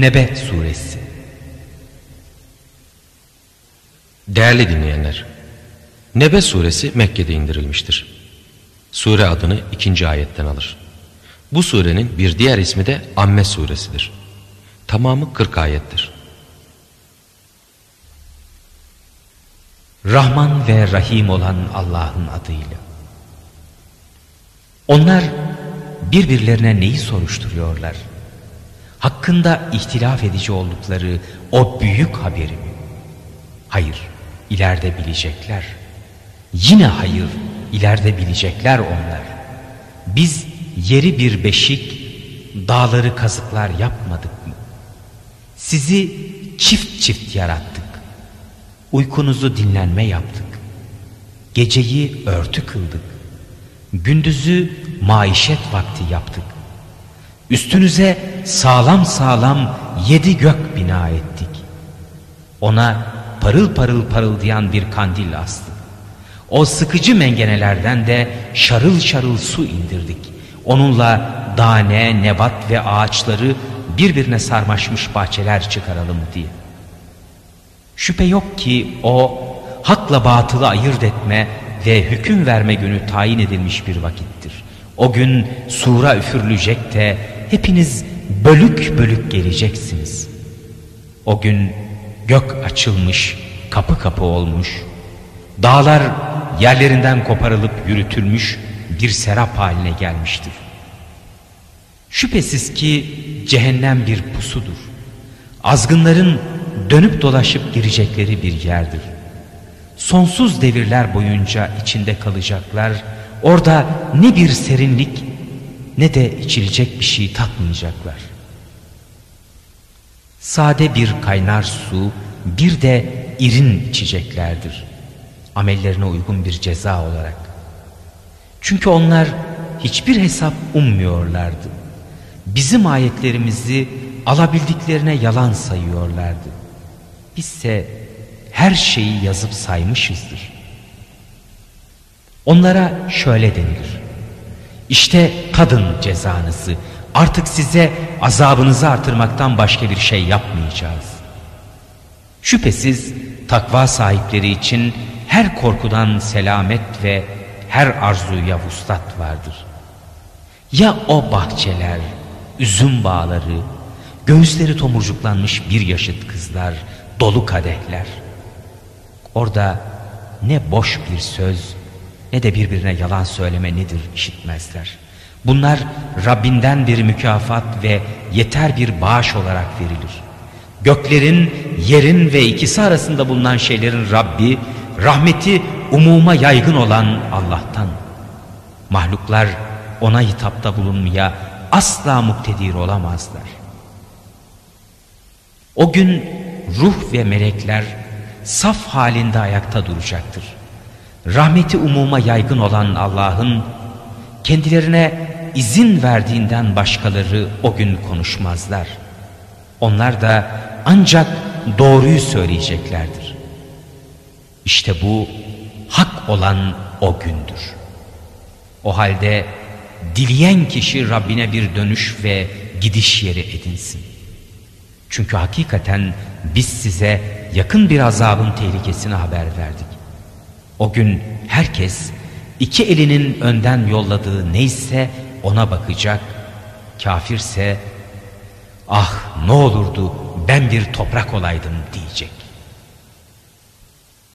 Nebe Suresi Değerli dinleyenler, Nebe suresi Mekke'de indirilmiştir. Sure adını ikinci ayetten alır. Bu surenin bir diğer ismi de Amme suresidir. Tamamı 40 ayettir. Rahman ve Rahim olan Allah'ın adıyla. Onlar birbirlerine neyi soruşturuyorlar? Hakkında ihtilaf edici oldukları o büyük haberi mi? Hayır, ileride bilecekler. Yine hayır, ileride bilecekler onlar. Biz yeri bir beşik, dağları kazıklar yapmadık mı? Sizi çift çift yarattık. Uykunuzu dinlenme yaptık. Geceyi örtü kıldık. Gündüzü maişet vakti yaptık. Üstünüze sağlam sağlam yedi gök bina ettik. Ona parıl parıl parıldayan bir kandil astık. O sıkıcı mengenelerden de şarıl şarıl su indirdik. Onunla dane, nebat ve ağaçları birbirine sarmaşmış bahçeler çıkaralım diye. Şüphe yok ki o hakla batılı ayırt etme ve hüküm verme günü tayin edilmiş bir vakittir. O gün sura üfürülecek de hepiniz bölük bölük geleceksiniz. O gün gök açılmış, kapı kapı olmuş. Dağlar yerlerinden koparılıp yürütülmüş bir serap haline gelmiştir. Şüphesiz ki cehennem bir pusudur. Azgınların dönüp dolaşıp girecekleri bir yerdir. Sonsuz devirler boyunca içinde kalacaklar. Orada ne bir serinlik ne de içilecek bir şey tatmayacaklar. Sade bir kaynar su bir de irin içeceklerdir. Amellerine uygun bir ceza olarak. Çünkü onlar hiçbir hesap ummuyorlardı. Bizim ayetlerimizi alabildiklerine yalan sayıyorlardı. Bizse her şeyi yazıp saymışızdır. Onlara şöyle denilir. İşte kadın cezanızı artık size azabınızı artırmaktan başka bir şey yapmayacağız. Şüphesiz takva sahipleri için her korkudan selamet ve her arzuya vuslat vardır. Ya o bahçeler, üzüm bağları, göğüsleri tomurcuklanmış bir yaşıt kızlar, dolu kadehler. Orada ne boş bir söz ne de birbirine yalan söyleme nedir işitmezler. Bunlar Rabbinden bir mükafat ve yeter bir bağış olarak verilir. Göklerin, yerin ve ikisi arasında bulunan şeylerin Rabbi, rahmeti umuma yaygın olan Allah'tan. Mahluklar ona hitapta bulunmaya asla muktedir olamazlar. O gün ruh ve melekler saf halinde ayakta duracaktır. Rahmeti umuma yaygın olan Allah'ın kendilerine izin verdiğinden başkaları o gün konuşmazlar. Onlar da ancak doğruyu söyleyeceklerdir. İşte bu hak olan o gündür. O halde dileyen kişi Rabbine bir dönüş ve gidiş yeri edinsin. Çünkü hakikaten biz size yakın bir azabın tehlikesini haber verdik. O gün herkes iki elinin önden yolladığı neyse ona bakacak, kafirse ah ne olurdu ben bir toprak olaydım diyecek.